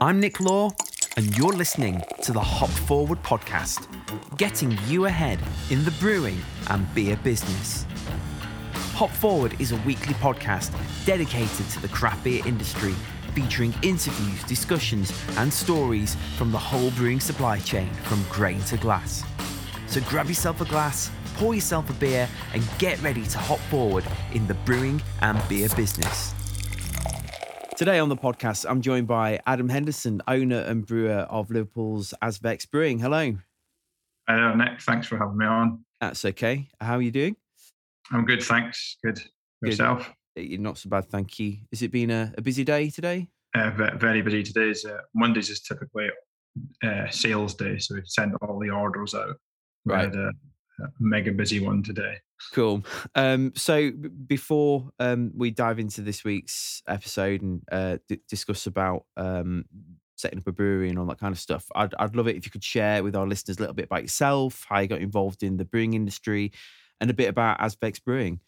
I'm Nick Law, and you're listening to the Hop Forward podcast, getting you ahead in the brewing and beer business. Hop Forward is a weekly podcast dedicated to the craft beer industry, featuring interviews, discussions, and stories from the whole brewing supply chain from grain to glass. So grab yourself a glass, pour yourself a beer, and get ready to hop forward in the brewing and beer business. Today on the podcast, I'm joined by Adam Henderson, owner and brewer of Liverpool's Azvex Brewing. Hello. Hello, Nick. Thanks for having me on. That's okay. How are you doing? I'm good, thanks. Good. Yourself? Good. Not so bad, thank you. Has it been a, a busy day today? Uh, very busy today. Uh, Mondays is typically uh, sales day, so we send all the orders out. Right. We had a, a mega busy one today. Cool. Um, so before um, we dive into this week's episode and uh, d- discuss about um, setting up a brewery and all that kind of stuff, I'd, I'd love it if you could share with our listeners a little bit about yourself, how you got involved in the brewing industry, and a bit about Azvex Brewing.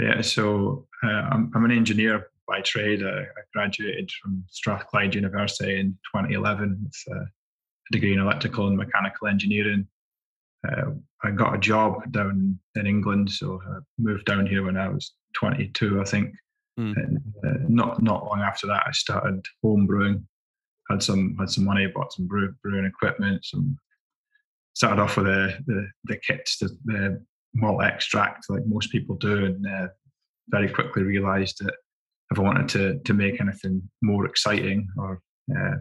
Yeah, so uh, I'm, I'm an engineer by trade. I, I graduated from Strathclyde University in 2011 with uh, a degree in electrical and mechanical engineering uh, I got a job down in England, so I moved down here when I was 22, I think. Mm. And uh, not not long after that, I started home brewing. Had some had some money, bought some brew, brewing equipment. Some started off with the the, the kits, the, the malt extract, like most people do, and uh, very quickly realised that if I wanted to to make anything more exciting or uh,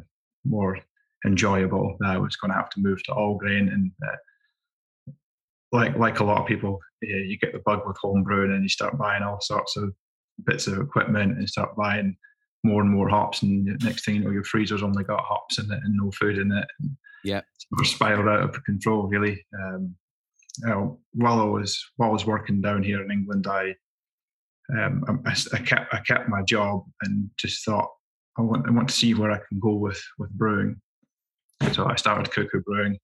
more enjoyable, that I was going to have to move to all grain and uh, like like a lot of people, yeah, you get the bug with home brewing and you start buying all sorts of bits of equipment and start buying more and more hops, and next thing you know, your freezer's only got hops in it and no food in it. Yeah, sort of spiraled out of control, really. Um, you know, while I was while I was working down here in England, I um, I, I, kept I kept my job and just thought I want I want to see where I can go with with brewing. So I started Cuckoo Brewing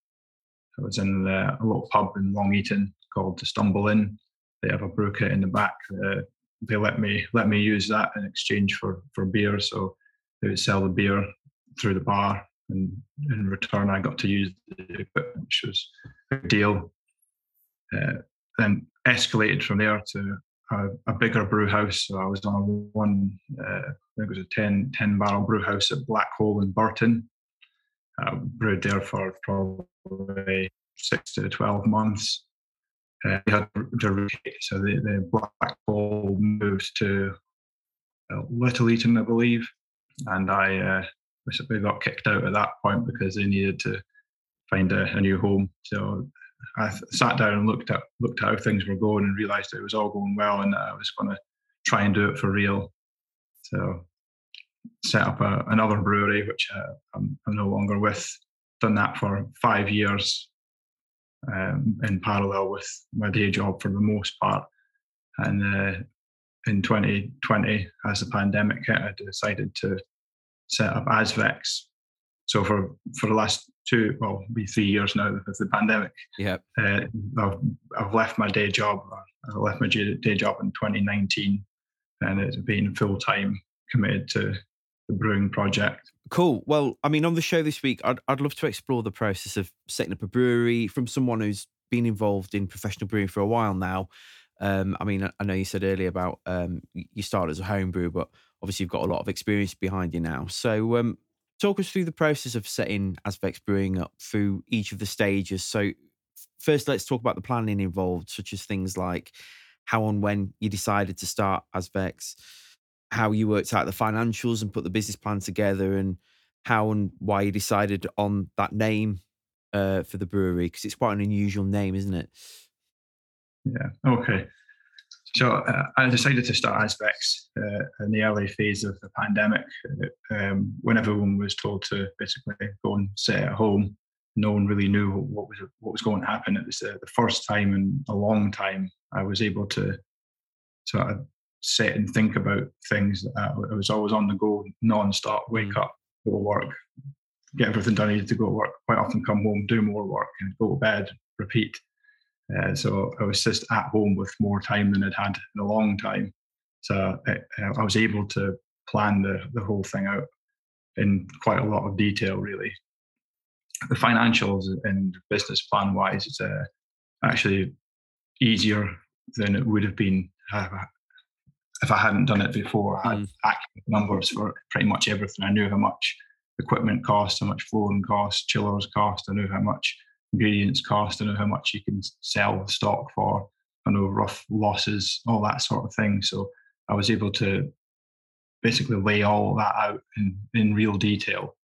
I was in a little pub in Long Eaton called the Stumble Inn. They have a brew kit in the back. Uh, they let me let me use that in exchange for for beer. So they would sell the beer through the bar, and in return, I got to use the equipment, which was a deal. Uh, then escalated from there to a, a, bigger brew house. So I was on a one, uh, I think it was a 10, 10 barrel brew house at Black Hole in Burton. Uh, brewed there for probably six to 12 months. Uh, had the, so the, the Black Hole moved to uh, Little Eaton, I believe, and I uh, basically got kicked out at that point because they needed to find a, a new home. So I th- sat down and looked at looked at how things were going and realised it was all going well and that I was going to try and do it for real. So set up a, another brewery, which uh, I'm, I'm, no longer with. Done that for five years um, in parallel with my day job for the most part. And uh, in 2020, as the pandemic hit, I decided to set up Azvex. So for for the last two, well, be three years now with the pandemic. Yeah, uh, I've, I've left my day job. I left my day job in 2019, and it's been full time committed to the brewing project. Cool. Well, I mean, on the show this week, I'd, I'd love to explore the process of setting up a brewery from someone who's been involved in professional brewing for a while now. Um, I mean, I know you said earlier about um, you started as a home brew, but obviously you've got a lot of experience behind you now. So, um, talk us through the process of setting Azvex Brewing up through each of the stages. So, first, let's talk about the planning involved, such as things like how and when you decided to start Azvex, how you worked out the financials and put the business plan together and how and why you decided on that name uh, for the brewery because it's quite an unusual name, isn't it? Yeah. Okay. So uh, I decided to start Azvex uh, in the early phase of the pandemic, uh, um, when everyone was told to basically go and sit at home. No one really knew what was what was going to happen. It was the first time in a long time I was able to sort of sit and think about things. Uh, I was always on the go, non-stop. Wake mm. up, go to work, get everything done. I needed to go to work. Quite often, come home, do more work, and go to bed, repeat. Uh, so I was just at home with more time than I'd had in a long time. So I, uh, I was able to plan the the whole thing out in quite a lot of detail, really. The financials and business plan wise, it's uh, actually easier than it would have been if I hadn't done it before. I had mm. accurate numbers for pretty much everything. I knew how much equipment cost, how much flooring cost, chillers cost. I knew how much ingredients cost. I know how much you can sell the stock for. I know rough losses, all that sort of thing. So I was able to basically lay all that out in, in real detail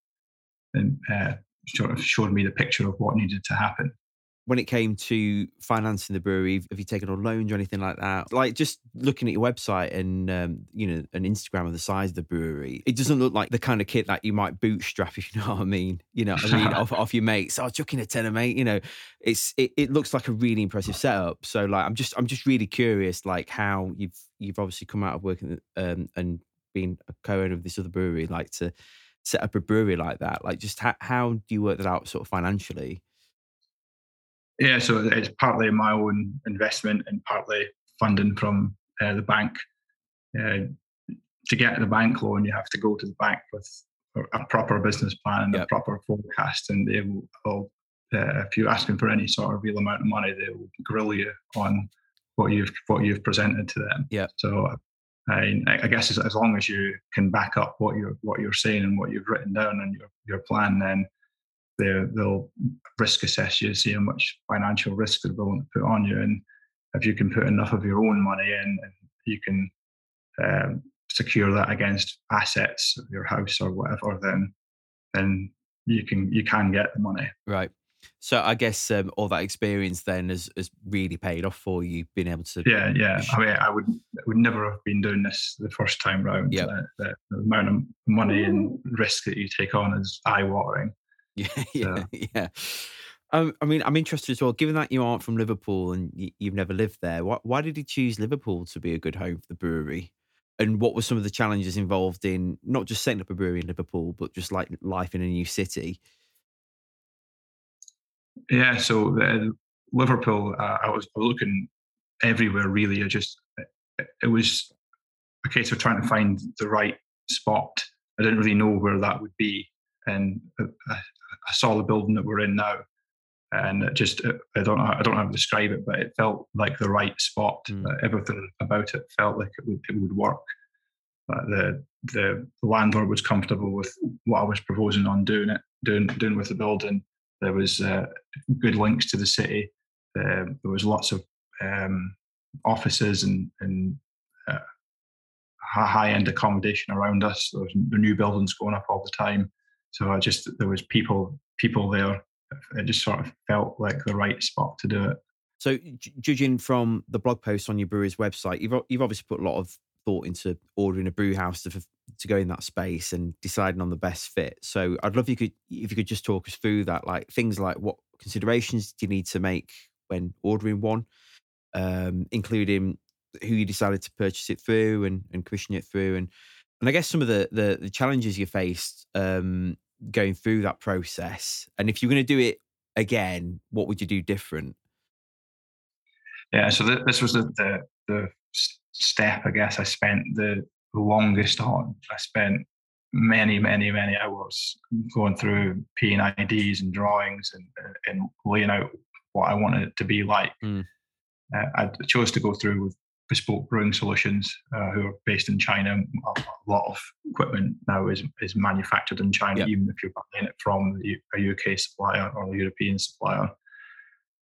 and uh, sort of showed me the picture of what needed to happen when it came to financing the brewery, have you taken on loans or anything like that? Like just looking at your website and um, you know an Instagram of the size of the brewery, it doesn't look like the kind of kit that you might bootstrap if you know what I mean. You know, I mean, off, off your mates. Oh, chucking a tenner, mate. You know, it's it, it looks like a really impressive setup. So like, I'm just I'm just really curious, like how you've you've obviously come out of working um, and being a co-owner of this other brewery, like to set up a brewery like that. Like, just how how do you work that out, sort of financially? Yeah, so it's partly my own investment and partly funding from uh, the bank. Uh, to get the bank loan, you have to go to the bank with a proper business plan and yep. a proper forecast, and they will, will uh, if you're asking for any sort of real amount of money, they will grill you on what you've what you've presented to them. Yeah. So I, I guess as, as, long as you can back up what you're what you're saying and what you've written down and your your plan, then they'll risk assess you, see how much financial risk they're willing to put on you, and if you can put enough of your own money in, and you can um, secure that against assets of your house or whatever, then then you can you can get the money. Right. So I guess um, all that experience then has, has really paid off for you, being able to. Yeah, yeah. I mean, I would would never have been doing this the first time round. Yeah. The, the, amount of money and risk that you take on is eye watering. Yeah, yeah, yeah. Um, I mean, I'm interested as well. Given that you aren't from Liverpool and y- you've never lived there, why, why did you choose Liverpool to be a good home for the brewery? And what were some of the challenges involved in not just setting up a brewery in Liverpool, but just like life in a new city? Yeah, so uh, Liverpool, uh, I was looking everywhere really. I just, it was a case of trying to find the right spot. I didn't really know where that would be. And uh, I saw the building that we're in now, and it just I don't know I don't know how to describe it, but it felt like the right spot. Mm. everything about it felt like it would it would work. the the landlord was comfortable with what I was proposing on doing it, doing doing with the building. There was uh, good links to the city. Uh, there was lots of um, offices and and uh, high end accommodation around us. There was new buildings going up all the time. So I just there was people people there. It just sort of felt like the right spot to do it. So, judging from the blog post on your brewery's website, you've you've obviously put a lot of thought into ordering a brew house to to go in that space and deciding on the best fit. So, I'd love you could if you could just talk us through that, like things like what considerations do you need to make when ordering one, um, including who you decided to purchase it through and and commission it through, and and I guess some of the the, the challenges you faced um, going through that process? And if you're going to do it again, what would you do different? Yeah, so th- this was the, the, the step I guess I spent the longest on. I spent many, many, many hours going through P and IDs and drawings and, and laying out what I wanted it to be like. Mm. Uh, I chose to go through with bespoke brewing solutions uh, who are based in China. A lot of equipment now is, is manufactured in China, yep. even if you're buying it from a UK supplier or a European supplier.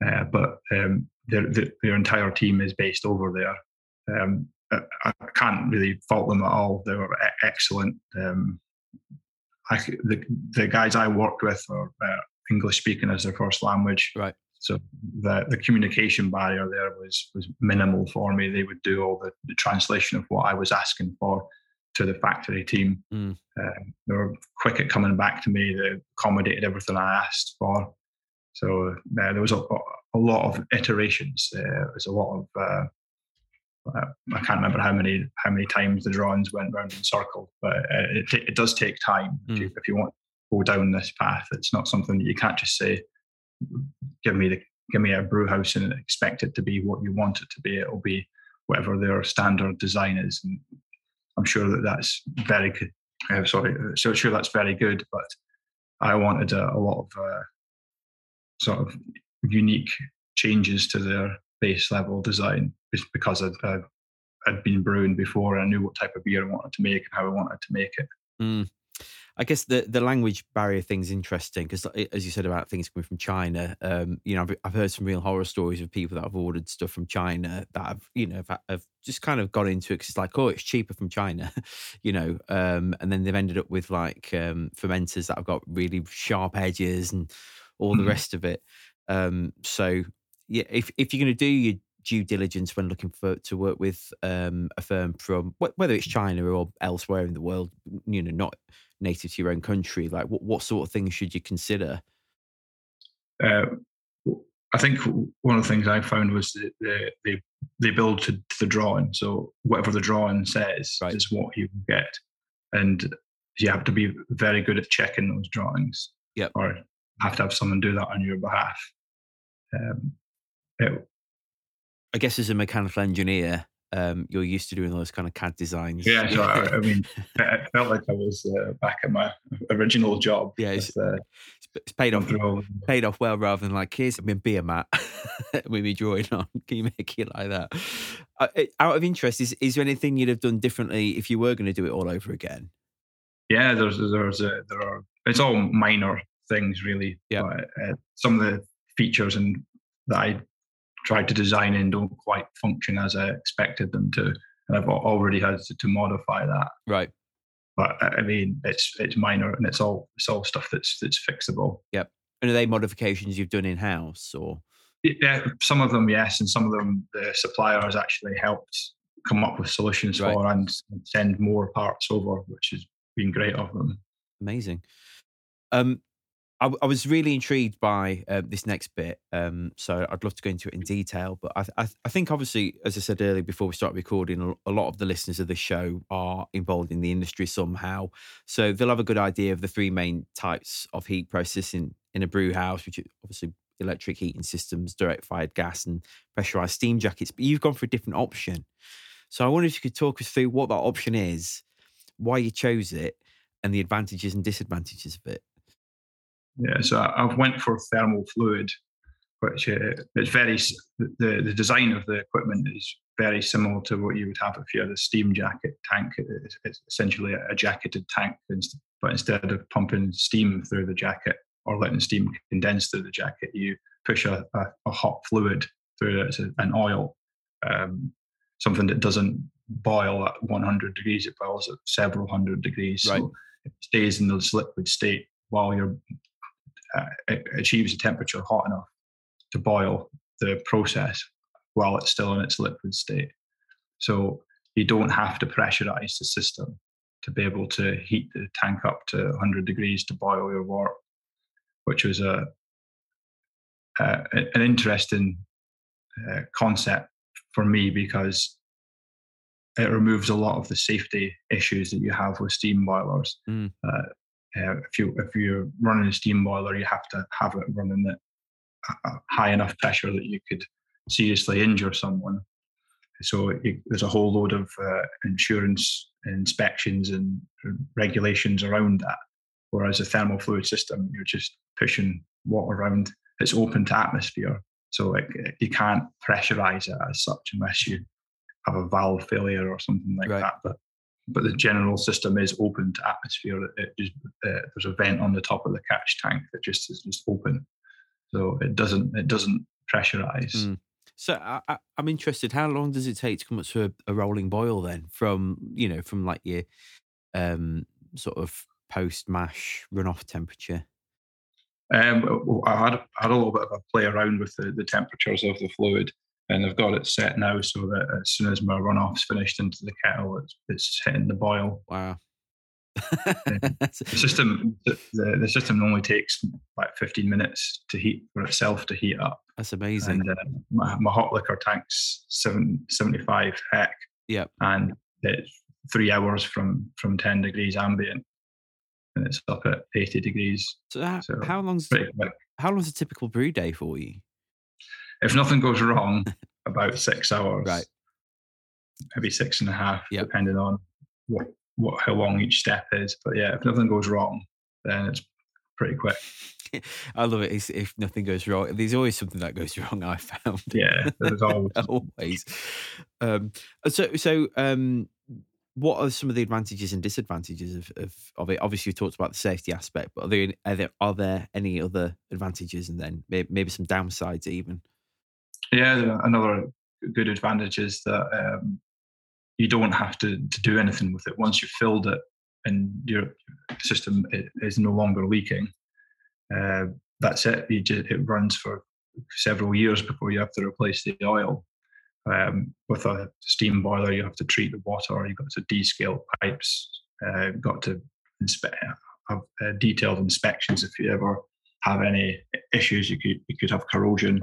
Uh, but um, their, their entire team is based over there. Um, I, I, can't really fault them at all. They were excellent. Um, I, the, the guys I worked with are uh, English speaking as their first language. Right. So the, the communication barrier there was was minimal for me. They would do all the, the translation of what I was asking for to the factory team. Mm. Um, they were quick at coming back to me. They accommodated everything I asked for. So uh, there was a, a, lot of iterations. Uh, there was a lot of uh, uh, I can't remember how many how many times the drawings went round in circle, but uh, it, it does take time mm. if, you, if you want to go down this path. It's not something that you can't just say give me the give me a brew house and expect it to be what you want it to be. It'll be whatever their standard design is, and I'm sure that that's very good. Uh, sorry, so sure that's very good, but I wanted a, a lot of uh, sort of unique changes to their base level design because I'd, uh, I'd been brewing before and I knew what type of beer I wanted to make and how I wanted to make it. Mm. I guess the the language barrier thing's interesting because, as you said about things coming from China, um, you know, I've, I've, heard some real horror stories of people that have ordered stuff from China that have, you know, have, have just kind of got into it because it's like, oh, it's cheaper from China, you know, um, and then they've ended up with like um, fermenters that have got really sharp edges and all the mm-hmm. rest of it. Um, so yeah, if if you're going to do your due diligence when looking for to work with um, a firm from whether it's China or elsewhere in the world, you know, not native to your own country, like what what sort of things should you consider? Uh, I think one of the things I found was that they they, they build to, to the drawing, so whatever the drawing says right. is what you get, and you have to be very good at checking those drawings. Yeah, or have to have someone do that on your behalf. Um, it, I guess as a mechanical engineer, um, you're used to doing those kind of CAD designs. Yeah, so I, I mean, it felt like I was uh, back at my original job. Yeah, it's, with, uh, it's paid off. Paid off well, rather than like here's I a beer mat with me drawing on. Can you make it like that? Uh, out of interest, is is there anything you'd have done differently if you were going to do it all over again? Yeah, there's there's a, there are. It's all minor things, really. Yeah. But, uh, some of the features and that I tried to design in don't quite function as I expected them to, and I've already had to, to modify that. Right. But I mean, it's it's minor and it's all it's all stuff that's that's fixable. Yep. And are they modifications you've done in house or? Yeah, some of them yes, and some of them the supplier has actually helped come up with solutions right. for and send more parts over, which has been great of them. Amazing. Um, I, I, was really intrigued by uh, this next bit, um, so I'd love to go into it in detail. But I, I, I, think, obviously, as I said earlier before we start recording, a lot of the listeners of the show are involved in the industry somehow, so they'll have a good idea of the three main types of heat processing in a brew house, which is obviously electric heating systems, direct fired gas, and pressurized steam jackets. But you've gone for a different option, so I wonder if you could talk us through what that option is, why you chose it, and the advantages and disadvantages of it. Yeah, so I've went for thermal fluid, which uh, it's very the the design of the equipment is very similar to what you would have if you had a steam jacket tank. It's, it's essentially a jacketed tank, but instead of pumping steam through the jacket or letting steam condense through the jacket, you push a, a, a hot fluid through it, an oil, um, something that doesn't boil at 100 degrees. It boils at several hundred degrees, right. so it stays in this liquid state while you're uh, achieves a temperature hot enough to boil the process while it's still in its liquid state. So you don't have to pressurize the system to be able to heat the tank up to 100 degrees to boil your wort, which was a, a an interesting uh, concept for me because it removes a lot of the safety issues that you have with steam boilers. Mm. Uh, uh, if you if you're running a steam boiler, you have to have it running at high enough pressure that you could seriously injure someone. So it, there's a whole load of uh, insurance inspections and regulations around that. Whereas a thermal fluid system, you're just pushing water around. It's open to atmosphere, so it, you can't pressurize it as such unless you have a valve failure or something like right. that. But but the general system is open to atmosphere. It just, uh, there's a vent on the top of the catch tank that just is just open, so it doesn't it doesn't pressurize. Mm. So I, am interested. How long does it take to come up to a, a, rolling boil then? From you know from like your um, sort of post mash runoff temperature. Um, I had I had a little bit of a play around with the, the temperatures of the fluid and I've got it set now so that as soon as my runoff's finished into the kettle, it's, it's hitting the boil. Wow. the system the, the system only takes like 15 minutes to heat for itself to heat up. That's amazing. And uh, my, my hot liquor tank's seven, 75 hec. Yep. And it's three hours from from 10 degrees ambient and it's up at 80 degrees. So, how, so how long's how long's a typical brew day for you? If nothing goes wrong, about six hours. Right. Maybe six and a half, yep. depending on what what how long each step is. But yeah, if nothing goes wrong, then it's pretty quick. I love it. It's, if nothing goes wrong, there's always something that goes wrong. I found. Yeah, there's always. always. Um, so, so um, what are some of the advantages and disadvantages of, of, of it? Obviously, you talked about the safety aspect, but are there, are there are there any other advantages and then maybe, maybe some downsides even? Yeah, another good advantage is that um, you don't have to, to do anything with it once you've filled it and your system is no longer leaking. Uh, that's it. Just, it runs for several years before you have to replace the oil. Um, with a steam boiler, you have to treat the water. You've got to descale pipes. Uh, got to inspect, have uh, detailed inspections if you ever have any issues. You could you could have corrosion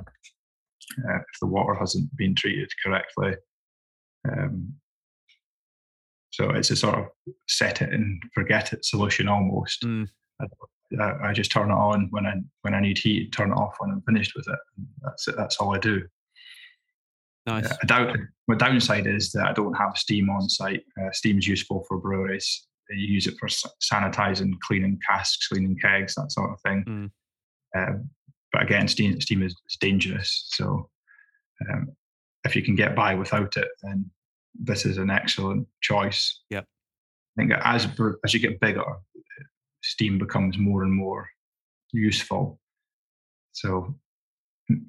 uh, if the water hasn't been treated correctly. Um, so it's a sort of set it and forget it solution almost. Mm. I, I, just turn it on when I when I need heat, turn it off when I'm finished with it. That's it. That's all I do. Nice. Uh, doubt, my downside is that I don't have steam on site. Uh, steam is useful for breweries. You use it for sanitizing, cleaning casks, cleaning kegs, that sort of thing. Mm. Uh, but again, steam, steam is, dangerous. So um, if you can get by without it, then this is an excellent choice. Yeah. I think as as you get bigger, steam becomes more and more useful. So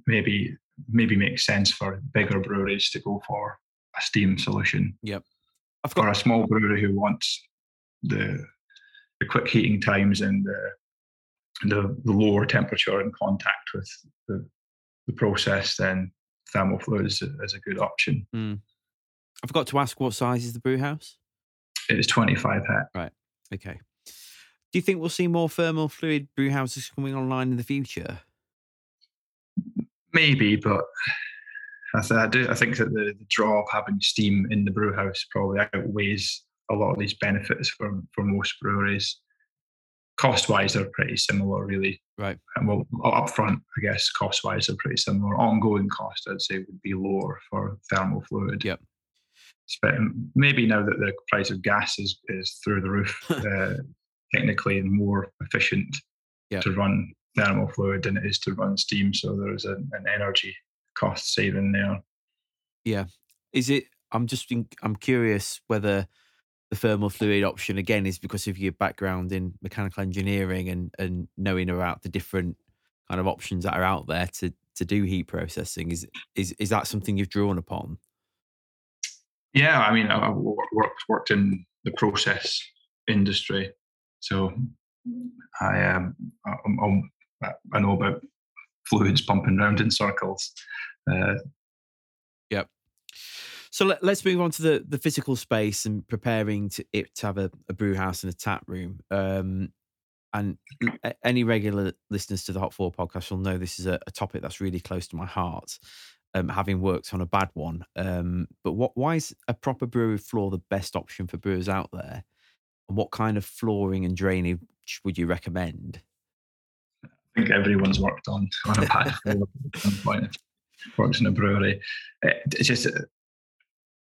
maybe maybe makes sense for bigger breweries to go for a steam solution. Yep. I've got for a small brewery who wants the the quick heating times and the the, the lower temperature in contact with the, the process, then thermal fluid is a, is a good option. Mm. I forgot to ask what size is the brew house? It is 25 hec. Right. Okay. Do you think we'll see more thermal fluid brew houses coming online in the future? Maybe, but I, th- I do. I think that the, the, draw of having steam in the brew house probably outweighs a lot of these benefits for for most breweries. Cost wise, they're pretty similar, really. Right. And well, upfront, I guess cost wise, they're pretty similar. Ongoing cost, I'd say, would be lower for thermal fluid. Yep. But maybe now that the price of gas is, is through the roof, uh, technically more efficient yep. to run thermal fluid than it is to run steam. So there's a, an energy cost saving there. Yeah. Is it? I'm just. I'm curious whether the thermal fluid option again is because of your background in mechanical engineering and and knowing about the different kind of options that are out there to to do heat processing. Is is is that something you've drawn upon? Yeah, I mean, I've worked worked in the process industry, so I um, I'm I know about fluids pumping around in circles. Uh. So let, us move on to the, the physical space and preparing to, it to have a, a brew house and a tap room. Um, and any regular listeners to the Hop Forward podcast will know this is a, a topic that's really close to my heart, um, having worked on a bad one. Um, but what? Why is a proper brewery floor the best option for brewers out there? And what kind of flooring and drainage would you recommend? I think everyone's worked on on a pad at some point. Works in a brewery. It's just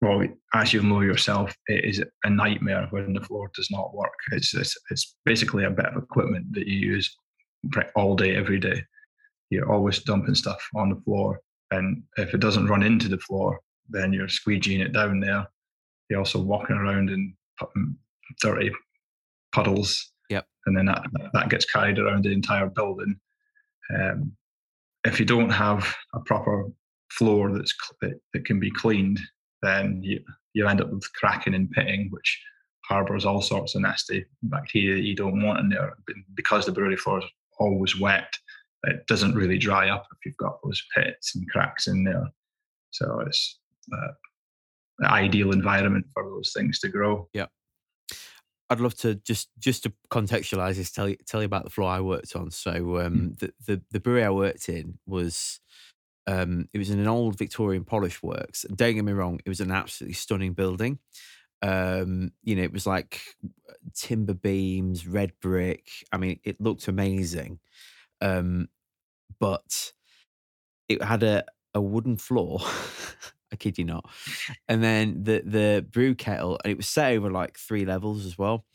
well, as you know yourself, it is a nightmare when the floor does not work. It's, it's it's basically a bit of equipment that you use all day, every day. You're always dumping stuff on the floor, and if it doesn't run into the floor, then you're squeegeeing it down there. You're also walking around in dirty puddles Yep. And then that, that gets carried around the entire building. Um, if you don't have a proper floor that's that, that can be cleaned, then you, you end up with cracking and pitting, which harbours all sorts of nasty bacteria that you don't want in there. Because the brewery floor is always wet, it doesn't really dry up if you've got those pits and cracks in there. So it's uh, the ideal environment for those things to grow. Yeah. I'd love to just just to contextualize this, tell you tell you about the floor I worked on. So mm. um, the, the the brewery I worked in was um, it was in an old Victorian polish works. Don't get me wrong, it was an absolutely stunning building. Um, you know, it was like timber beams, red brick. I mean, it looked amazing. Um, but it had a a wooden floor I kid you not. And then the the brew kettle, and it was set over like three levels as well.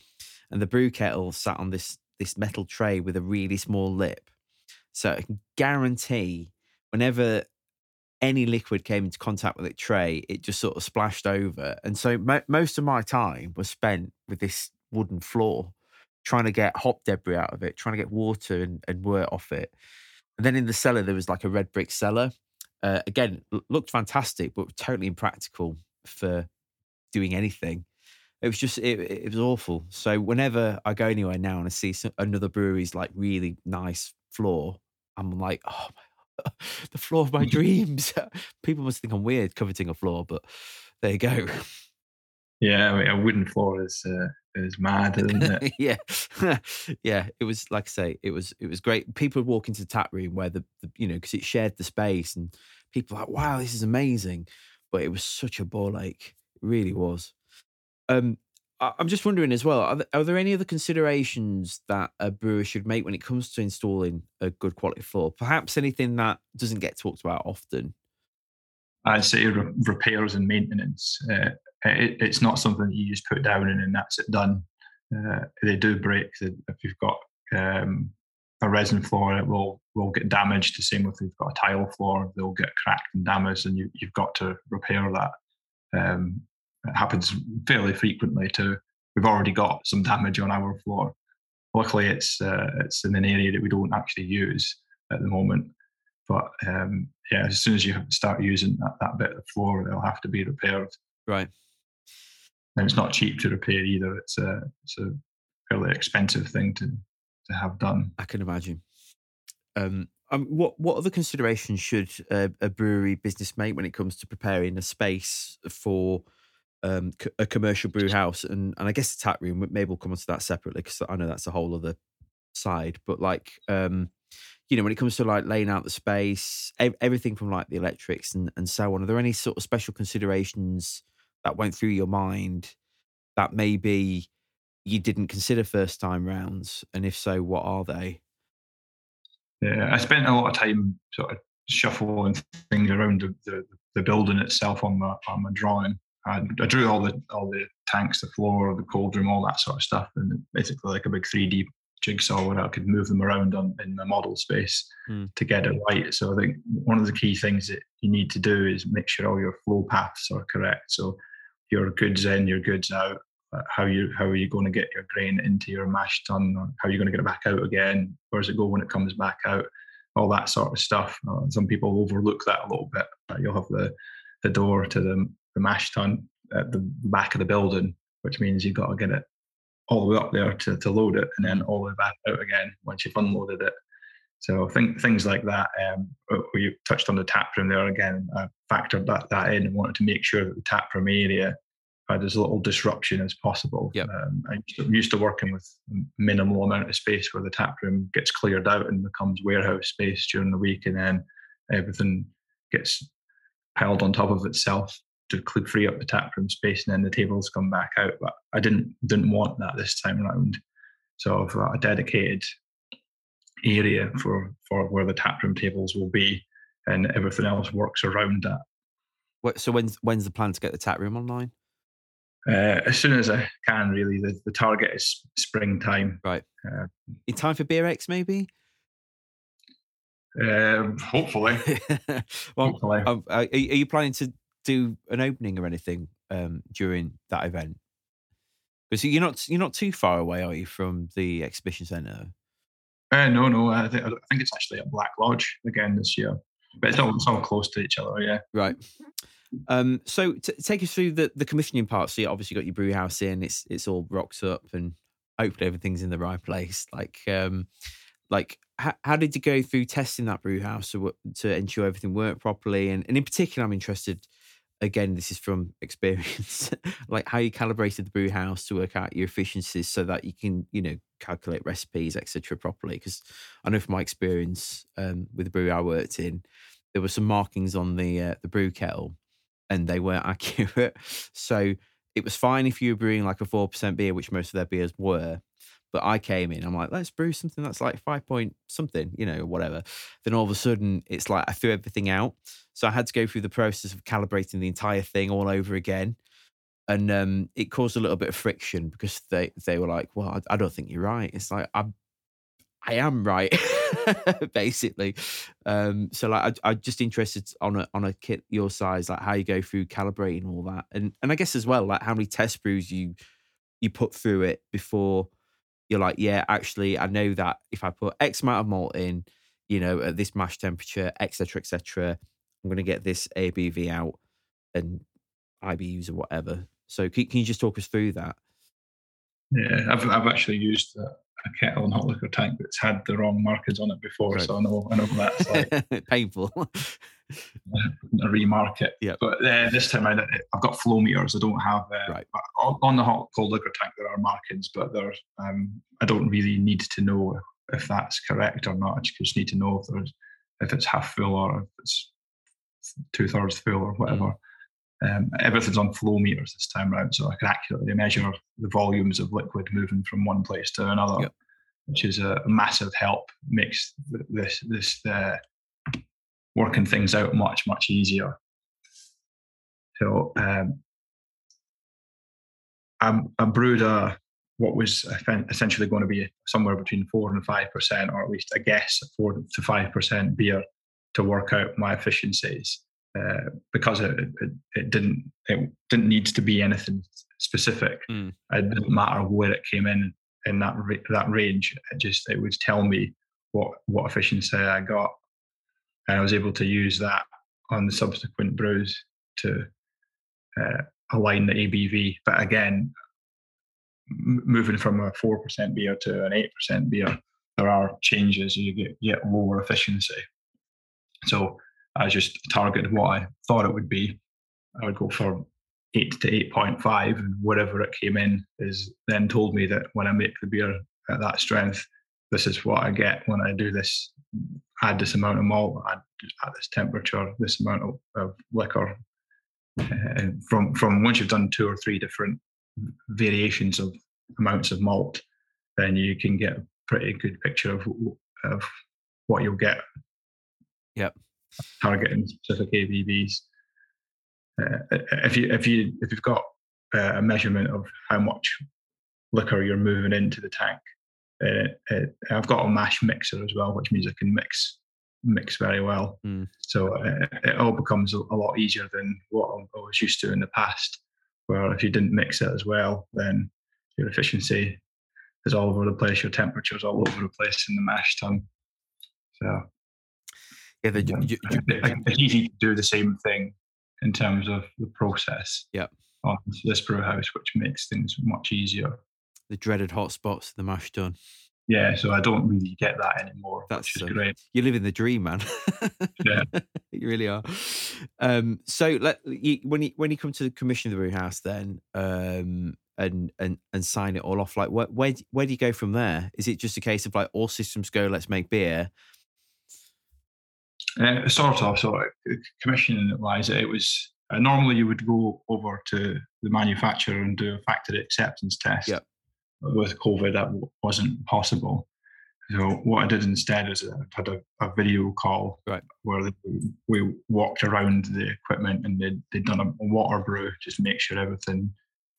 And the brew kettle sat on this this metal tray with a really small lip. So I can guarantee whenever any liquid came into contact with the tray, it just sort of splashed over. And so mo- most of my time was spent with this wooden floor, trying to get hop debris out of it, trying to get water and, and wort off it. And then in the cellar, there was like a red brick cellar. Uh, again, looked fantastic, but totally impractical for doing anything. It was just, it, it was awful. So whenever I go anywhere now and I see some, another brewery's like really nice floor, I'm like, oh my the floor of my dreams. People must think I'm weird coveting a floor, but there you go. Yeah, I mean, a wooden floor is uh, is mad, isn't it? yeah, yeah. It was like I say, it was it was great. People would walk into the tap room where the, the you know because it shared the space, and people like, wow, this is amazing. But it was such a ball ache. It really was. Um, I'm just wondering as well, are there, are there, any other considerations that a brewer should make when it comes to installing a good quality floor? Perhaps anything that doesn't get talked about often? I'd say re- repairs and maintenance. Uh, it, it's not something that you just put down and, and that's it done. Uh, they do break. If you've got um, a resin floor, it will will get damaged. The same if you've got a tile floor, they'll get cracked and damaged, and you, have got to repair that. Um, it happens fairly frequently too. We've already got some damage on our floor. Luckily, it's uh, it's in an area that we don't actually use at the moment. But um, yeah, as soon as you start using that, that bit of floor, they'll have to be repaired. Right. And it's not cheap to repair either. It's a it's a fairly expensive thing to to have done. I can imagine. Um, um, what what other considerations should a, a, brewery business make when it comes to preparing a space for um, a commercial brew house, and and I guess the tap room. Maybe we'll come onto that separately because I know that's a whole other side. But like, um, you know, when it comes to like laying out the space, ev- everything from like the electrics and and so on. Are there any sort of special considerations that went through your mind that maybe you didn't consider first time rounds? And if so, what are they? Yeah, I spent a lot of time sort of shuffling things around the, the, the building itself on my on my drawing. I, I, drew all the all the tanks, the floor, the cold room, all that sort of stuff, and basically like a big 3D jigsaw where I could move them around on, in the model space mm. to get it right. So I think one of the key things that you need to do is make sure all your flow paths are correct. So your goods in, your goods out. Uh, how you how are you going to get your grain into your mash tun? Or how are you going to get it back out again? Where does it go when it comes back out? All that sort of stuff. Uh, some people overlook that a little bit. You'll have the the door to the the mash tun at the back of the building, which means you've got to get it all the way up there to, to load it and then all the way back out again once you've unloaded it. So think, things like that. Um, you touched on the tap room there again. I factored that, that in and wanted to make sure that the tap room area had as little disruption as possible. Yep. Um, I'm used to working with minimal amount of space where the tap room gets cleared out and becomes warehouse space during the week, and then everything gets piled on top of itself to free up the taproom space and then the tables come back out. But I didn't didn't want that this time around. So I've got a dedicated area for for where the taproom tables will be, and everything else works around that. What, so when's when's the plan to get the tap room online? Uh, as soon as I can, really. The, the target is springtime. Right. Uh, In time for BeerX, maybe. Um, hopefully. well, hopefully. Um, are, are you planning to do an opening or anything um, during that event? Because you're not you're not too far away, are you, from the exhibition centre? Uh, no, no. I think, I think it's actually at Black Lodge again this year, but it's all, it's all close to each other. Yeah. Right. Um, so t- take us through the, the commissioning part. So you obviously got your brew house in. It's it's all rocked up, and hopefully everything's in the right place. Like um, like how, how did you go through testing that brew house to to ensure everything worked properly? And and in particular, I'm interested again, this is from experience, like how you calibrated the brew house to work out your efficiencies so that you can, you know, calculate recipes, etc., properly. Because I know from my experience um, with the brew I worked in, there were some markings on the uh, the brew kettle, and they weren't accurate. So it was fine if you were brewing like a four percent beer, which most of their beers were. But I came in, I'm like, let's brew something that's like five point something, you know, whatever. Then all of a sudden, it's like I threw everything out. So I had to go through the process of calibrating the entire thing all over again. And um, it caused a little bit of friction because they, they were like, well, I, I don't think you're right. It's like, I'm, I am right, basically. Um, so like, I, I'm just interested on a on a kit your size, like how you go through calibrating all that, and and I guess as well, like how many test brews you you put through it before you're like, yeah, actually, I know that if I put X amount of malt in, you know, at this mash temperature, etc., etc., I'm going to get this ABV out and IBUs or whatever. So can, can you just talk us through that? Yeah, I've I've actually used a, a kettle and hot liquor tank that's had the wrong markers on it before, Right. so I know I know that's like. Painful. a remark it. Yep. But uh, this time I, I've got flow meters. I don't have uh, Right. on, the hot cold liquor tank. There are markings, but there's um, I don't really need to know if that's correct or not. I just need to know if there's if it's half full or if it's two thirds full or whatever. Um, everything's on flow meters this time round, so I can accurately measure the volumes of liquid moving from one place to another, Yep. which is a massive help. Makes this this uh, working things out much much easier. So um, I'm, I brewed a what was essentially going to be somewhere between four and five percent, or at least I guess four to five percent beer to work out my efficiencies. Uh, because it, it, it didn't it didn't need to be anything specific. Mm. It didn't matter where it came in in that that range. It just it would tell me what what efficiency I got, and I was able to use that on the subsequent brews to uh, align the ABV. But again, m- moving from a four percent beer to an eight percent beer, there are changes. You get you get lower efficiency. So I just targeted what I thought it would be. I would go for eight to eight point five, and whatever it came in is then told me that when I make the beer at that strength, this is what I get when I do this. Add this amount of malt, add at this temperature, this amount of, of liquor. Uh, from from once you've done two or three different variations of amounts of malt, then you can get a pretty good picture of of what you'll get. Yep. Targeting specific ABVs. Uh, if you if you if you've got uh, a measurement of how much liquor you're moving into the tank, uh, uh, I've got a mash mixer as well, which means I can mix mix very well. Mm. So uh, it all becomes a, a lot easier than what I was used to in the past, where if you didn't mix it as well, then your efficiency is all over the place, your temperature's all over the place in the mash tun. So Yeah, the, yeah, ju- ju- it's easy to do the same thing in terms of the process. Yeah. On this brew house, which makes things much easier. the dreaded hot spots, the mash tun. Yeah, so I don't really get that anymore, That's um, great. You're living the dream, man. Yeah. you really are. Um, so let you, when you when you come to the commission of the brew house, then um, and and and sign it all off, like where where where do you go from there? Is it just a case of like all systems go, let's make beer? Uh, sort of. So, uh, commissioning wise, it was uh, normally you would go over to the manufacturer and do a factory acceptance test. Yep. But With COVID, that w- wasn't possible. So, what I did instead is I had a, a video call Right. where they, we walked around the equipment and they'd, they'd done a, a water brew just make sure everything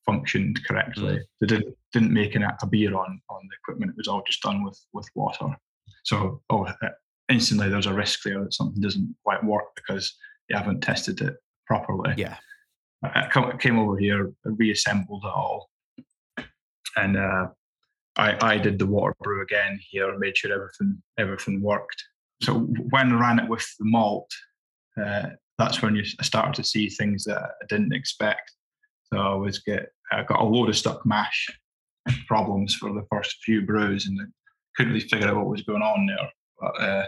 functioned correctly. Mm. They didn't didn't make an, a beer on on the equipment. It was all just done with with water. So, oh, uh, instantly there's a risk there that something doesn't quite work because you haven't tested it properly. Yeah, I came over here, reassembled it all, and uh, I I did the water brew again here, made sure everything everything worked. So when I ran it with the malt, uh, that's when you started to see things that I didn't expect. So I was get I got a load of stuck mash problems for the first few brews, and I couldn't really figure out what was going on there. But uh,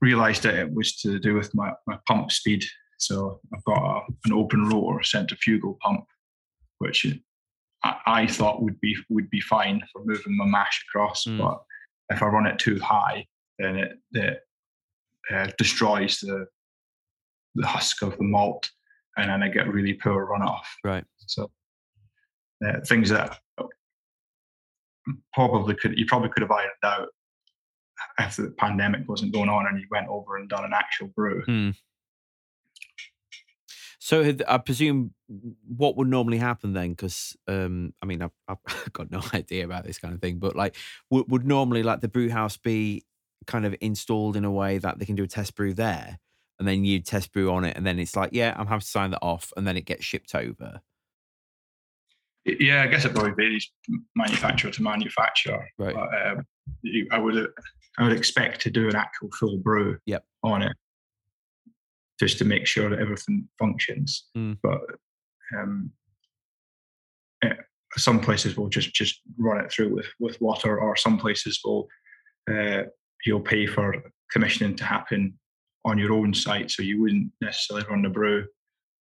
realised that it was to do with my, my pump speed. So I've got a, an open rotor centrifugal pump, which I, I thought would be would be fine for moving my mash across. Mm. But if I run it too high, then it, it uh, destroys the the husk of the malt, and then I get really poor runoff. right. So uh, things that probably could you probably could have ironed out if the pandemic wasn't going on and you went over and done an actual brew. Hmm. So I presume what would normally happen then? Because um, I mean, I've, I've, got no idea about this kind of thing, but like, would, would normally like the brew house be kind of installed in a way that they can do a test brew there, and then you test brew on it, and then it's like, yeah, I'm happy to sign that off, and then it gets shipped over. Yeah, I guess it probably varies manufacturer to manufacturer. Right. But, um, I would I would expect to do an actual full brew yep. on it just to make sure that everything functions. Mm. But um, eh, some places will just just run it through with with water, or some places will uh, you'll pay for commissioning to happen on your own site, so you wouldn't necessarily run the brew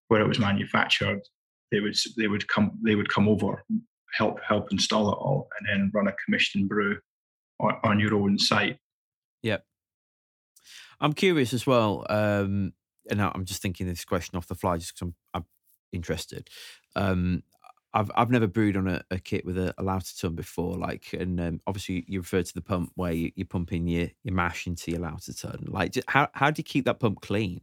where it was manufactured. They would they would come they would come over help help install it all and then run a commissioning brew on, your own site. Yep. I'm curious as well. Um, and I'm just thinking this question off the fly, just because I'm, I'm interested. Um, I've I've never brewed on a, a kit with a, a lauter tun before, like, and um, obviously you refer to the pump where you, you're pumping your, your mash into your lauter tun. Like, how how do you keep that pump clean?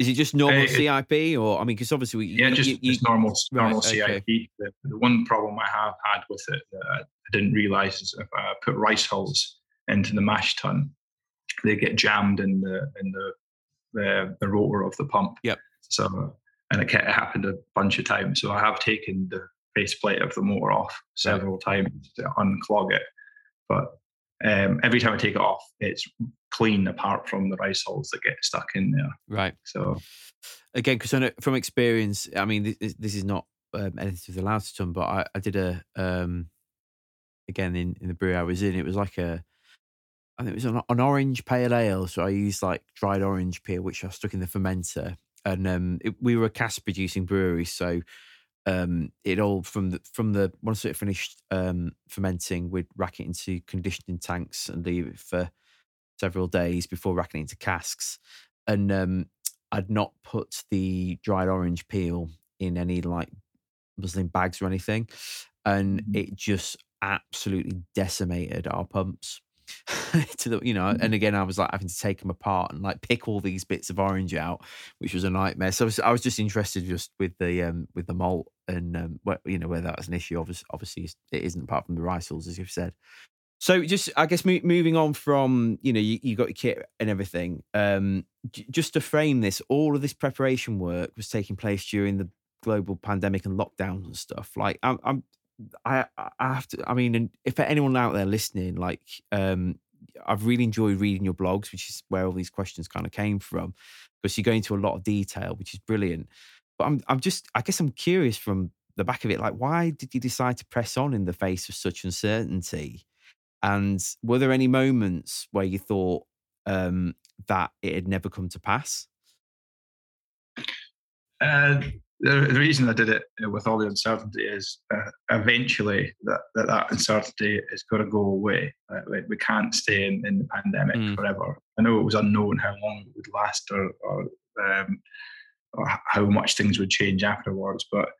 Is it just normal uh, CIP, or I mean, because obviously we, yeah, you, just, you, just normal normal right, CIP. Okay. The, the, one problem I have had with it that I didn't realize is if I put rice hulls into the mash tun, they get jammed in the in the the, the rotor of the pump. Yep. So and it, it happened a bunch of times. So I have taken the faceplate of the motor off several times to unclog it, but um, every time I take it off, it's clean apart from the rice hulls that get stuck in there. Right. So again, because from experience, I mean, this, this is not um, anything to the lauter tun, but I, I did a um, again in, in the brewery I was in. It was like a I think it was an, an, orange pale ale. So I used like dried orange peel, which I stuck in the fermenter. And um, it, we were a cask producing brewery, so um, it all from the from the once it finished um, fermenting, we'd rack it into conditioning tanks and leave it for several days before racking into casks. And um, I'd not put the dried orange peel in any like muslin bags or anything, and mm-hmm. it just absolutely decimated our pumps. to the you know and mm-hmm. again i was like having to take them apart and like pick all these bits of orange out which was a nightmare so i was, I was just interested just with the um with the malt and um what you know whether that was an issue obviously obviously it isn't apart from the rice as you've said so just i guess mo- moving on from you know you, you got your kit and everything um j- just to frame this all of this preparation work was taking place during the global pandemic and lockdowns and stuff like i'm, I'm I I have to. I mean, if anyone out there listening, like, um, I've really enjoyed reading your blogs, which is where all these questions kind of came from, because you go into a lot of detail, which is brilliant. But I'm I'm just, I guess, I'm curious from the back of it, like, why did you decide to press on in the face of such uncertainty? And were there any moments where you thought um, that it had never come to pass? Uh, the, the reason I did it uh, with all the uncertainty is uh, eventually that, that, that uncertainty is going to go away. Uh, we, we, can't stay in, in the pandemic mm. forever. I know it was unknown how long it would last or, or, um, or how much things would change afterwards, but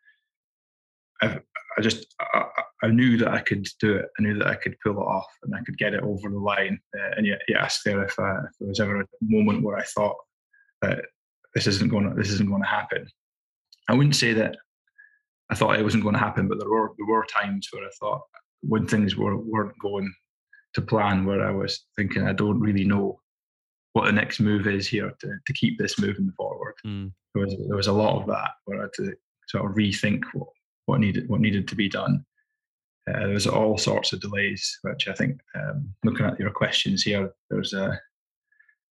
I, just I, I, knew that I could do it. I knew that I could pull it off and I could get it over the line. Uh, and yet, you asked there if, uh, if there was ever a moment where I thought that this isn't going to this isn't going to happen I wouldn't say that I thought it wasn't going to happen, but there were there were times where I thought when things were weren't going to plan, where I was thinking I don't really know what the next move is here to, to keep this moving forward. Mm. There was there was a lot of that where I had to sort of rethink what, what needed what needed to be done. Uh, there was all sorts of delays, which I think um, looking at your questions here, there's a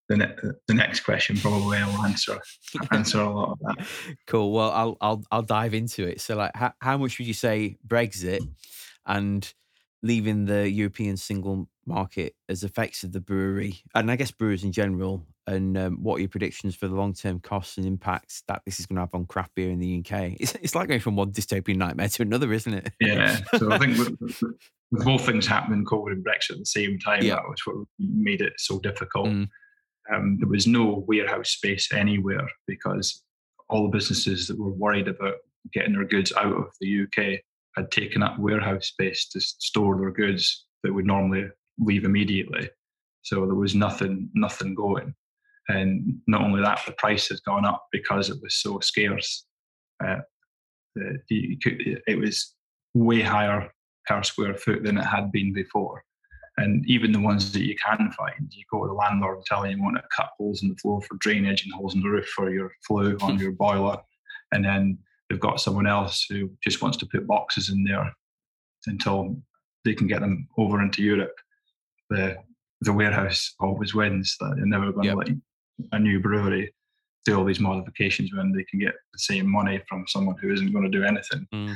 the, ne- the next question probably I'll answer answer a lot of that. Cool. Well, I'll I'll I'll dive into it. So, like, how, how much would you say Brexit and leaving the European single market has affected the brewery and I guess brewers in general? And um, what are your predictions for the long term costs and impacts that this is going to have on craft beer in the UK? It's, it's like going from one dystopian nightmare to another, isn't it? Yeah. So I think with, with both things happening, COVID and Brexit at the same time, that was what made it so difficult. Mm um, there was no warehouse space anywhere because all the businesses that were worried about getting their goods out of the UK had taken up warehouse space to store their goods that would normally leave immediately. So there was nothing nothing going. And not only that, the price had gone up because it was so scarce. Uh, it was way higher per square foot than it had been before. And even the ones that you can find, you go to the landlord and tell him you want to cut holes in the floor for drainage and holes in the roof for your flue on your boiler. And then they've got someone else who just wants to put boxes in there until they can get them over into Europe. The the warehouse always wins. That they're never going yep. to let a new brewery do all these modifications when they can get the same money from someone who isn't going to do anything mm.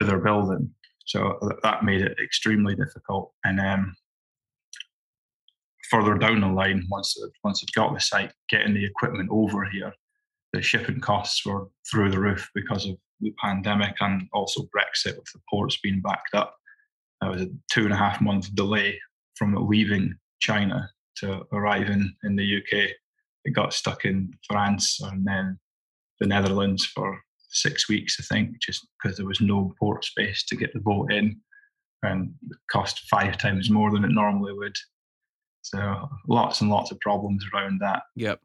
to their building. So that made it extremely difficult. And um, further down the line, once it, once it got the site, getting the equipment over here, the shipping costs were through the roof because of the pandemic and also Brexit with the ports being backed up. That was a two and a half month delay from leaving China to arriving in the UK. It got stuck in France and then the Netherlands for six weeks, I think, just because there was no port space to get the boat in and it cost five times more than it normally would. So lots and lots of problems around that. Yep.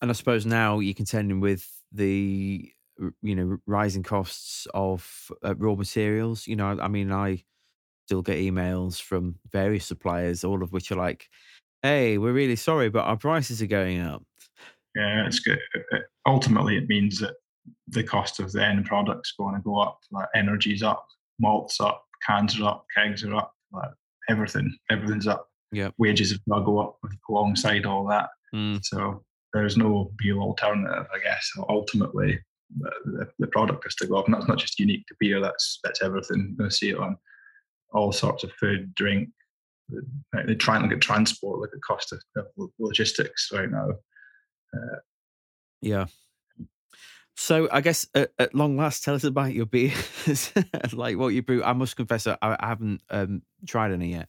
And I suppose now you're contending with the you know rising costs of uh, raw materials. You know, I mean, I still get emails from various suppliers, all of which are like, "Hey, we're really sorry, but our prices are going up." Yeah, it's good. Ultimately, it means that the cost of the end product's going to go up. Like energy's up, malts up, cans are up, kegs are up, like everything, everything's up. Yeah, wages have got to go up alongside all that. Mm. So there's no real alternative, I guess. Ultimately, the, the, product has to go up, and that's not just unique to beer. That's that's everything. You're going to see it on all sorts of food, drink. They're trying to get transport, like the cost of, of logistics right now. Uh, yeah. So I guess at, at, long last, tell us about your beers, like what you brew. I must confess, I, I haven't um, tried any yet,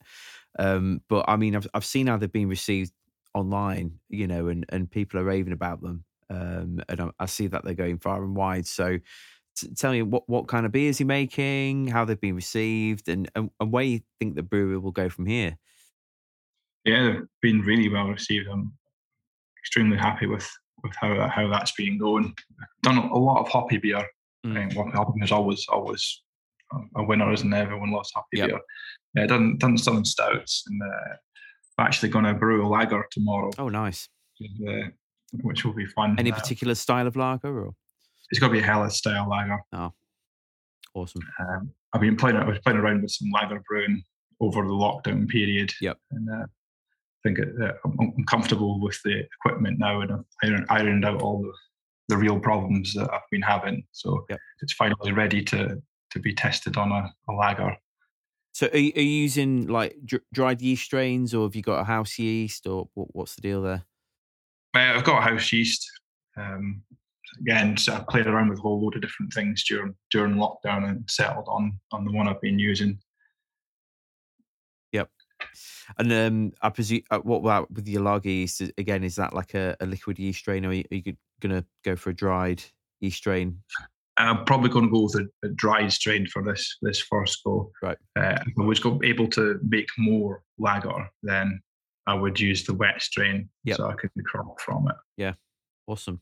um, but I mean, I've I've seen how they've been received online, you know, and and people are raving about them, um, and I, I see that they're going far and wide. So tell me what what kind of beers you're making, how they've been received, and, and and where you think the brewery will go from here. Yeah, they've been really well received. I'm extremely happy with with how that, how that's been going. Done a lot of hoppy beer. Mm. I think hoppy is always always a winner, isn't there? Everyone loves hoppy yep. beer. Yeah, done done some stouts, and uh, I'm actually going to brew a lager tomorrow. Oh, nice. Uh, which will be fun. Any uh, particular style of lager, or it's got to be a Helles style lager. Oh, awesome. Um, I've been playing. I was playing around with some lager brewing over the lockdown period. Yep. And uh, think it, uh, I'm comfortable with the equipment now, and I've ironed out all the, the real problems that I've been having. So yep. it's finally ready to to be tested on a, a lager. So are you, are you using like dried yeast strains, or have you got a house yeast, or what, what's the deal there? Uh, I've got a house yeast. Um, again, so I played around with a whole load of different things during during lockdown and settled on on the one I've been using. Yep. And um, I presume, uh, what about with your lager yeast? Again, is that like a, a liquid yeast strain, or are you, are you going to go for a dried yeast strain? I'm probably going to go with a, a dried strain for this this first go. Right. Uh, if I was able to make more lager, then I would use the wet strain yep. so I could crop from it. Yeah, awesome.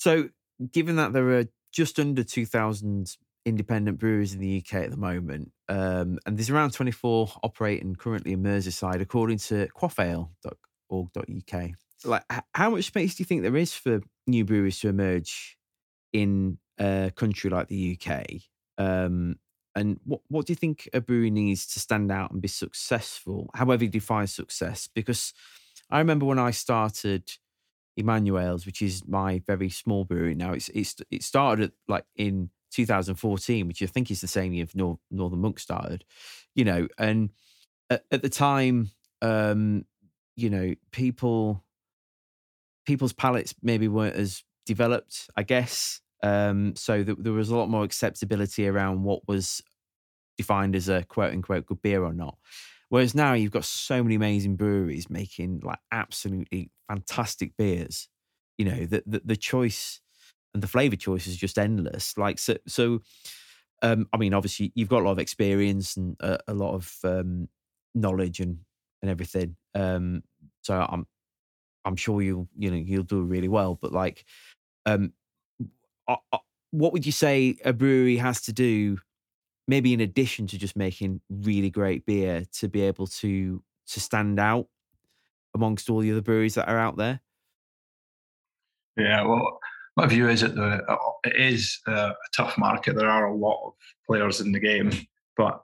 So, given that there are just under 2,000 independent breweries in the UK at the moment, um, and there's around 24 operating currently in Merseyside, according to quaffale.org.uk. Like, how much space do you think there is for new breweries to emerge in a country like the UK? Um, and what, what do you think a brewery needs to stand out and be successful, however you define success? Because I remember when I started Emmanuel's, which is my very small brewery now, it's, it's it started at, like in 2014, which I think is the same year North, Northern Monk started, you know, and at, at the time, um, you know, people people's palates maybe weren't as developed, I guess. Um, so th- there was a lot more acceptability around what was defined as a quote unquote good beer or not. Whereas now you've got so many amazing breweries making like absolutely fantastic beers. You know, the the, the choice and the flavor choice is just endless. Like so, so um, I mean, obviously, you've got a lot of experience and a, a lot of um, knowledge and and everything. Um, so I'm I'm sure you'll you know you'll do really well. But like, um, uh, uh, what would you say a brewery has to do? Maybe in addition to just making really great beer, to be able to to stand out amongst all the other breweries that are out there. Yeah, well, my view is that the, uh, it is a tough market. There are a lot of players in the game, but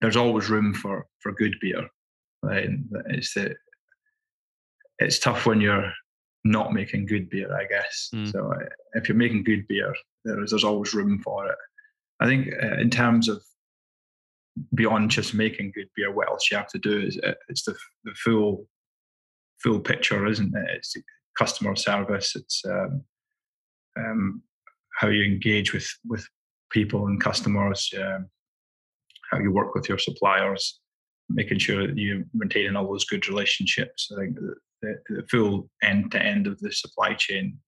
there's always room for for good beer. Right? It's the, it's tough when you're not making good beer, I guess. Mm. So uh, if you're making good beer, there's there's always room for it. I think uh, in terms of beyond just making good beer, what else you have to do is it's the the full full picture, isn't it? It's customer service. It's um, um, how you engage with with people and customers, um, how you work with your suppliers, making sure that you're maintaining all those good relationships. I think the, the, the full end to end of the supply chain,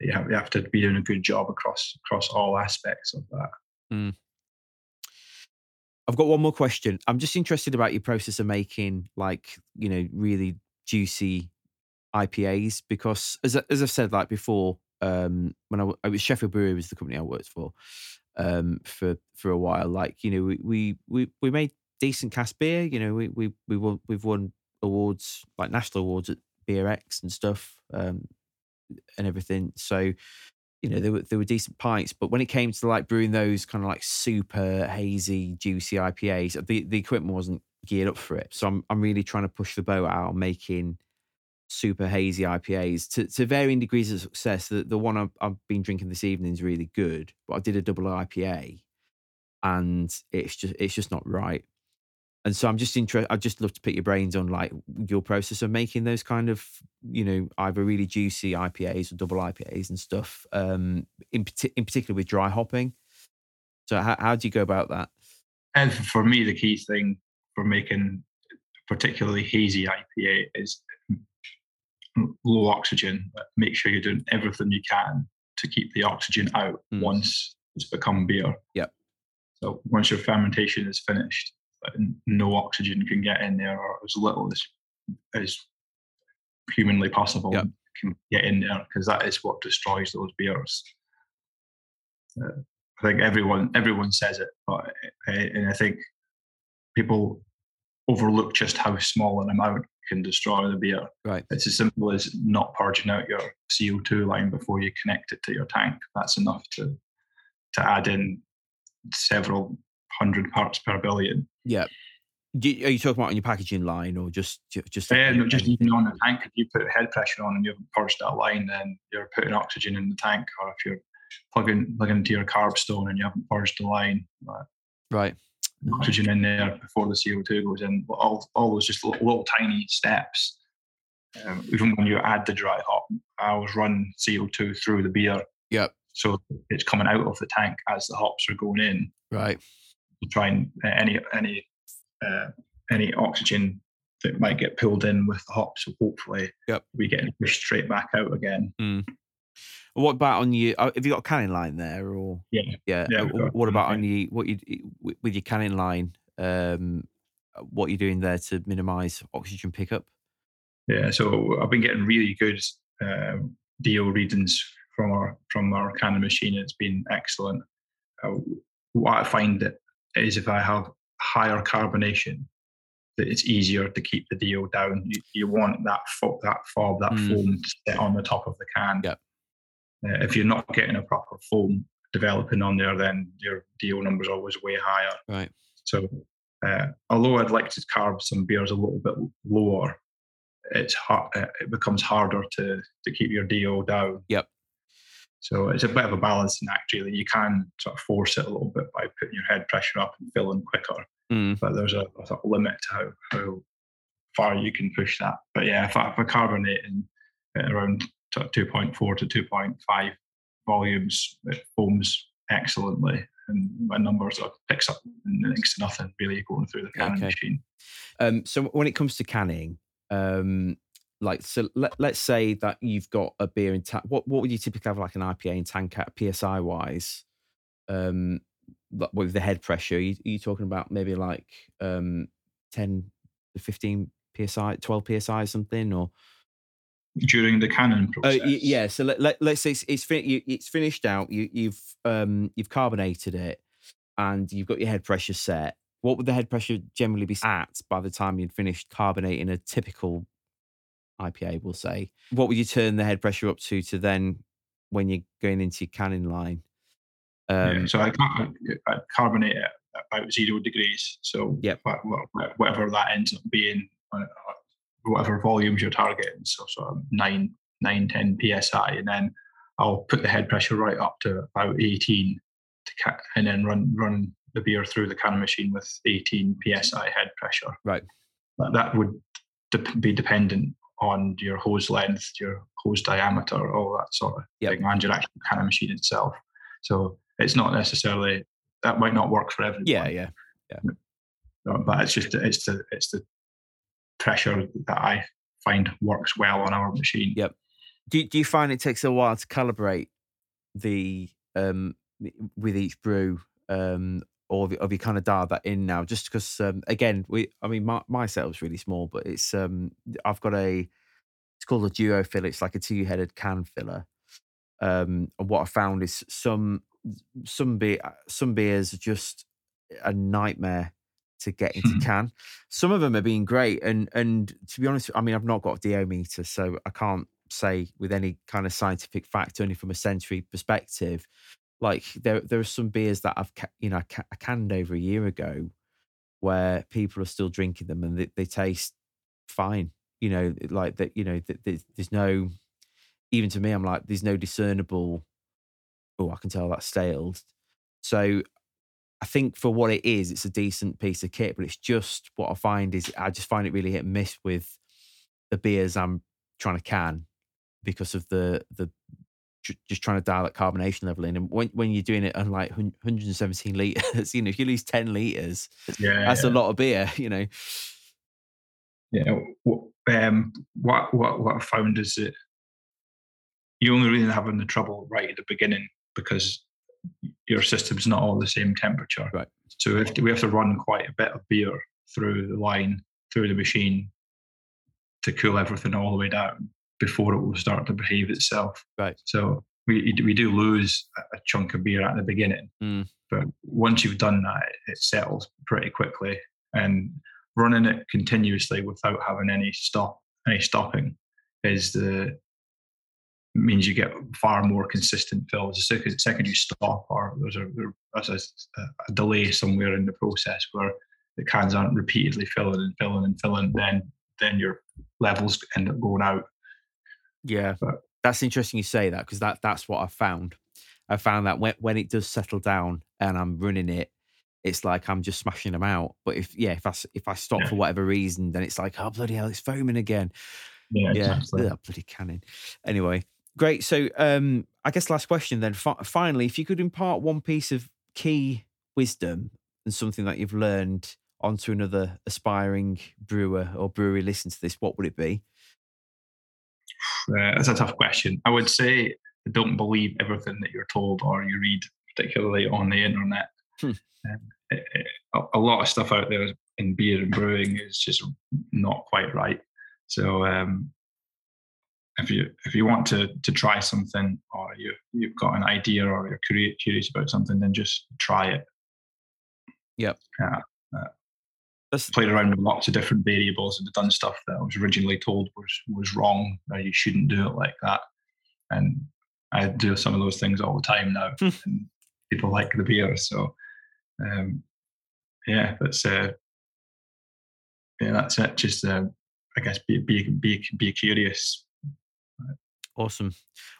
you have, you have to be doing a good job across across all aspects of that. Mm. I've got one more question. I'm just interested about your process of making, like you know, really juicy IPAs because, as as I've said like before, um, when I, I was Sheffield Brewery was the company I worked for um, for for a while. Like you know, we we we, we made decent cask beer. You know, we we we won, we've won awards like national awards at BeerX and stuff um, and everything. So you know, there were there were decent pints, but when it came to like brewing those kind of like super hazy, juicy IPAs, the the equipment wasn't geared up for it. So I'm I'm really trying to push the boat out, making super hazy IPAs to, to varying degrees of success. The, the one I've, I've, been drinking this evening is really good, but I did a double IPA and it's just it's just not right. And so I'm just interested. I'd just love to pick your brains on like your process of making those kind of, you know, either really juicy IPAs or double IPAs and stuff. Um, in in particular with dry hopping. So how how do you go about that? And for me, the key thing for making particularly hazy IPA is low oxygen. Make sure you're doing everything you can to keep the oxygen out mm. once it's become beer. Yep. So once your fermentation is finished, no oxygen can get in there, or as little as as humanly possible yep. can get in there, because that is what destroys those beers. Uh, I think everyone everyone says it, but uh, and I think people overlook just how small an amount can destroy the beer. Right. It's as simple as not purging out your CO2 line before you connect it to your tank. That's enough to to add in several hundred parts per billion. Yeah. are you talking about on your packaging line or just just? Yeah, no, just even on the tank. If you put head pressure on and you haven't purged that line, then you're putting oxygen in the tank. Or if you're plugging plugging into your carb stone and you haven't purged the line, right oxygen in there before the CO2 goes in. All, all those just little, little tiny steps. Um, even when you add the dry hop, I always run CO2 through the beer. Yep. So it's coming out of the tank as the hops are going in. Right. To try and uh, any any uh, any oxygen that might get pulled in with the hops, so hopefully yep. we get pushed straight back out again. Mm. What about on you? Uh, have you got a canning line there, or yeah, yeah? yeah what about on you? What you with your canning line? Um, what you're doing there to minimise oxygen pickup? Yeah, so I've been getting really good uh, DO readings from our from our canning machine. It's been excellent. Uh, what I find that is if I have higher carbonation, that it's easier to keep the DO down. You, you want that fo- that fob, that mm. foam to sit on the top of the can. Yep. Uh, if you're not getting a proper foam developing on there, then your DO number is always way higher. Right. So, uh, although I'd like to carb some beers a little bit lower, it's hard, uh, it becomes harder to to keep your DO down. Yep. So it's a bit of a balancing act, really. You can sort of force it a little bit by putting your head pressure up and filling quicker, mm. but there's a, a sort of limit to how, how far you can push that. But yeah, if, I, if I carbonate in around 2.4 to 2.5 volumes. It foams excellently, and my numbers are picks up next to nothing really going through the canning okay. machine. Um, so when it comes to canning, um, like so, let, let's say that you've got a beer in tank. What what would you typically have like an IPA in tank at PSI wise? Um, with the head pressure, are you, are you talking about maybe like um, ten to fifteen psi, twelve psi, something, or during the canning uh, process? yeah. So let, let, us say it's it's, it's finished out. You, you've um, you've carbonated it, and you've got your head pressure set. What would the head pressure generally be at by the time you'd finished carbonating a typical IPA? We'll say. What would you turn the head pressure up to to then when you're going into your canning line? Um, yeah, so I, I, carbonate at about zero degrees. So yep. whatever that ends up being, uh, whatever volumes you're targeting, so sort of nine, nine, 10 psi, and then I'll put the head pressure right up to about 18, to ca- and then run run the beer through the canning machine with 18 psi head pressure. Right. That would de- be dependent on your hose length, your hose diameter, all that sort of yep. thing, and your actual canning machine itself. So it's not necessarily that might not work for everyone. Yeah, yeah, yeah. But it's just it's the it's the pressure that I find works well on our machine. Yep. Do Do you find it takes a while to calibrate the um with each brew um or have you kind of dialed that in now? Just because um, again, we I mean my my setup's really small, but it's um I've got a it's called a duo filler. It's like a two headed can filler. Um, and what I found is some some beer some beers are just a nightmare to get into can. Some of them have been great, and and to be honest, I mean I've not got a DO meter, so I can't say with any kind of scientific fact, only from a sensory perspective. Like there there are some beers that I've you know I canned over a year ago, where people are still drinking them and they, they taste fine. You know, like that. You know, there's there's no even to me, I'm like, there's no discernible oh, I can tell that's stale So I think for what it is, it's a decent piece of kit, but it's just what I find is I just find it really hit and miss with the beers I'm trying to can because of the the just trying to dial that carbonation level in. And when, when you're doing it on like 117 liters, you know, if you lose 10 liters, yeah, that's yeah. a lot of beer, you know. Yeah. Um, what what what I found is that you only really having the trouble right at the beginning because your system's not all the same temperature. Right. So we have to, we have to run quite a bit of beer through the line, through the machine to cool everything all the way down before it will start to behave itself. Right. So we we do lose a chunk of beer at the beginning, mm. but once you've done that, it settles pretty quickly. And running it continuously without having any stop, any stopping, is the means you get far more consistent fills. The second, second you stop, or there's a there's a, a, delay somewhere in the process where the cans aren't repeatedly filling and filling and filling, then then your levels end up going out. Yeah, but, that's interesting you say that because that that's what I found. I found that when when it does settle down and I'm running it, it's like I'm just smashing them out. But if yeah, if I if I stop yeah. for whatever reason, then it's like oh bloody hell, it's foaming again. Yeah, yeah, exactly. Ugh, bloody canning. Anyway, Great. So, um, I guess last question then. F- finally, if you could impart one piece of key wisdom and something that you've learned onto another aspiring brewer or brewery listen to this, what would it be? Uh, that's a tough question. I would say don't believe everything that you're told or you read, particularly on the internet. Hmm. Um, it, it, a, a lot of stuff out there in beer and brewing is just not quite right. So um, if you if you want to to try something or you you've got an idea or you're curious, curious about something, then just try it. Yep. Yeah. Uh, Let's played around with lots of different variables and done stuff that I was originally told was was wrong. Or you shouldn't do it like that. And I do some of those things all the time now. and people like the beer, so um, yeah, that's uh, yeah, that's it. Just uh, I guess be be be be curious Awesome.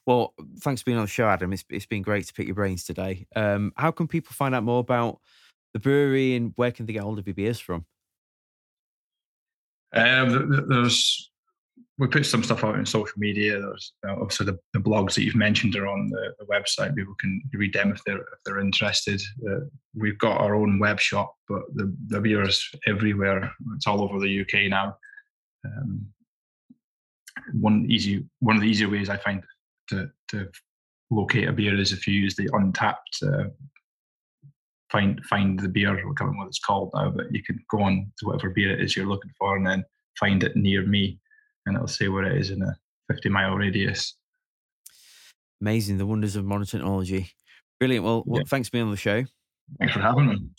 Well, thanks for being on the show, Adam. It's, it's been great to pick your brains today. Um, how can people find out more about the brewery and where can they get hold of your beers from? Um, there's we put some stuff out on social media. There's uh, also the, the, blogs that you've mentioned are on the, the, website. People can read them if they're if they're interested. Uh, we've got our own web shop, but the the beer is everywhere. It's all over the UK now. Um, one easy one of the easier ways I find to to locate a beer is if you use the Untappd uh, find find the beer. I can't remember what it's called now, but you can go on to whatever beer it is you're looking for, and then find it near me, and it'll say where it is in a 50 mile radius. Amazing, the wonders of modern technology. Brilliant. Well, well thanks for being on the show. Thanks for having me.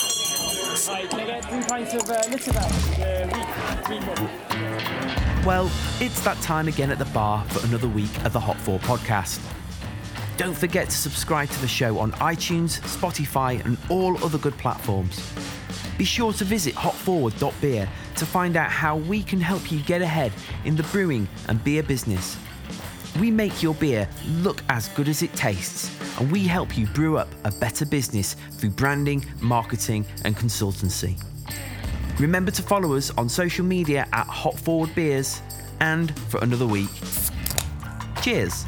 Well, it's that time again at the bar for another week of the Hop Forward podcast. Don't forget to subscribe to the show on iTunes, Spotify, and all other good platforms. Be sure to visit hopforward.beer to find out how we can help you get ahead in the brewing and beer business. We make your beer look as good as it tastes, and we help you brew up a better business through branding, marketing, and consultancy. Remember to follow us on social media at Hop Forward Beers, and for another week, cheers.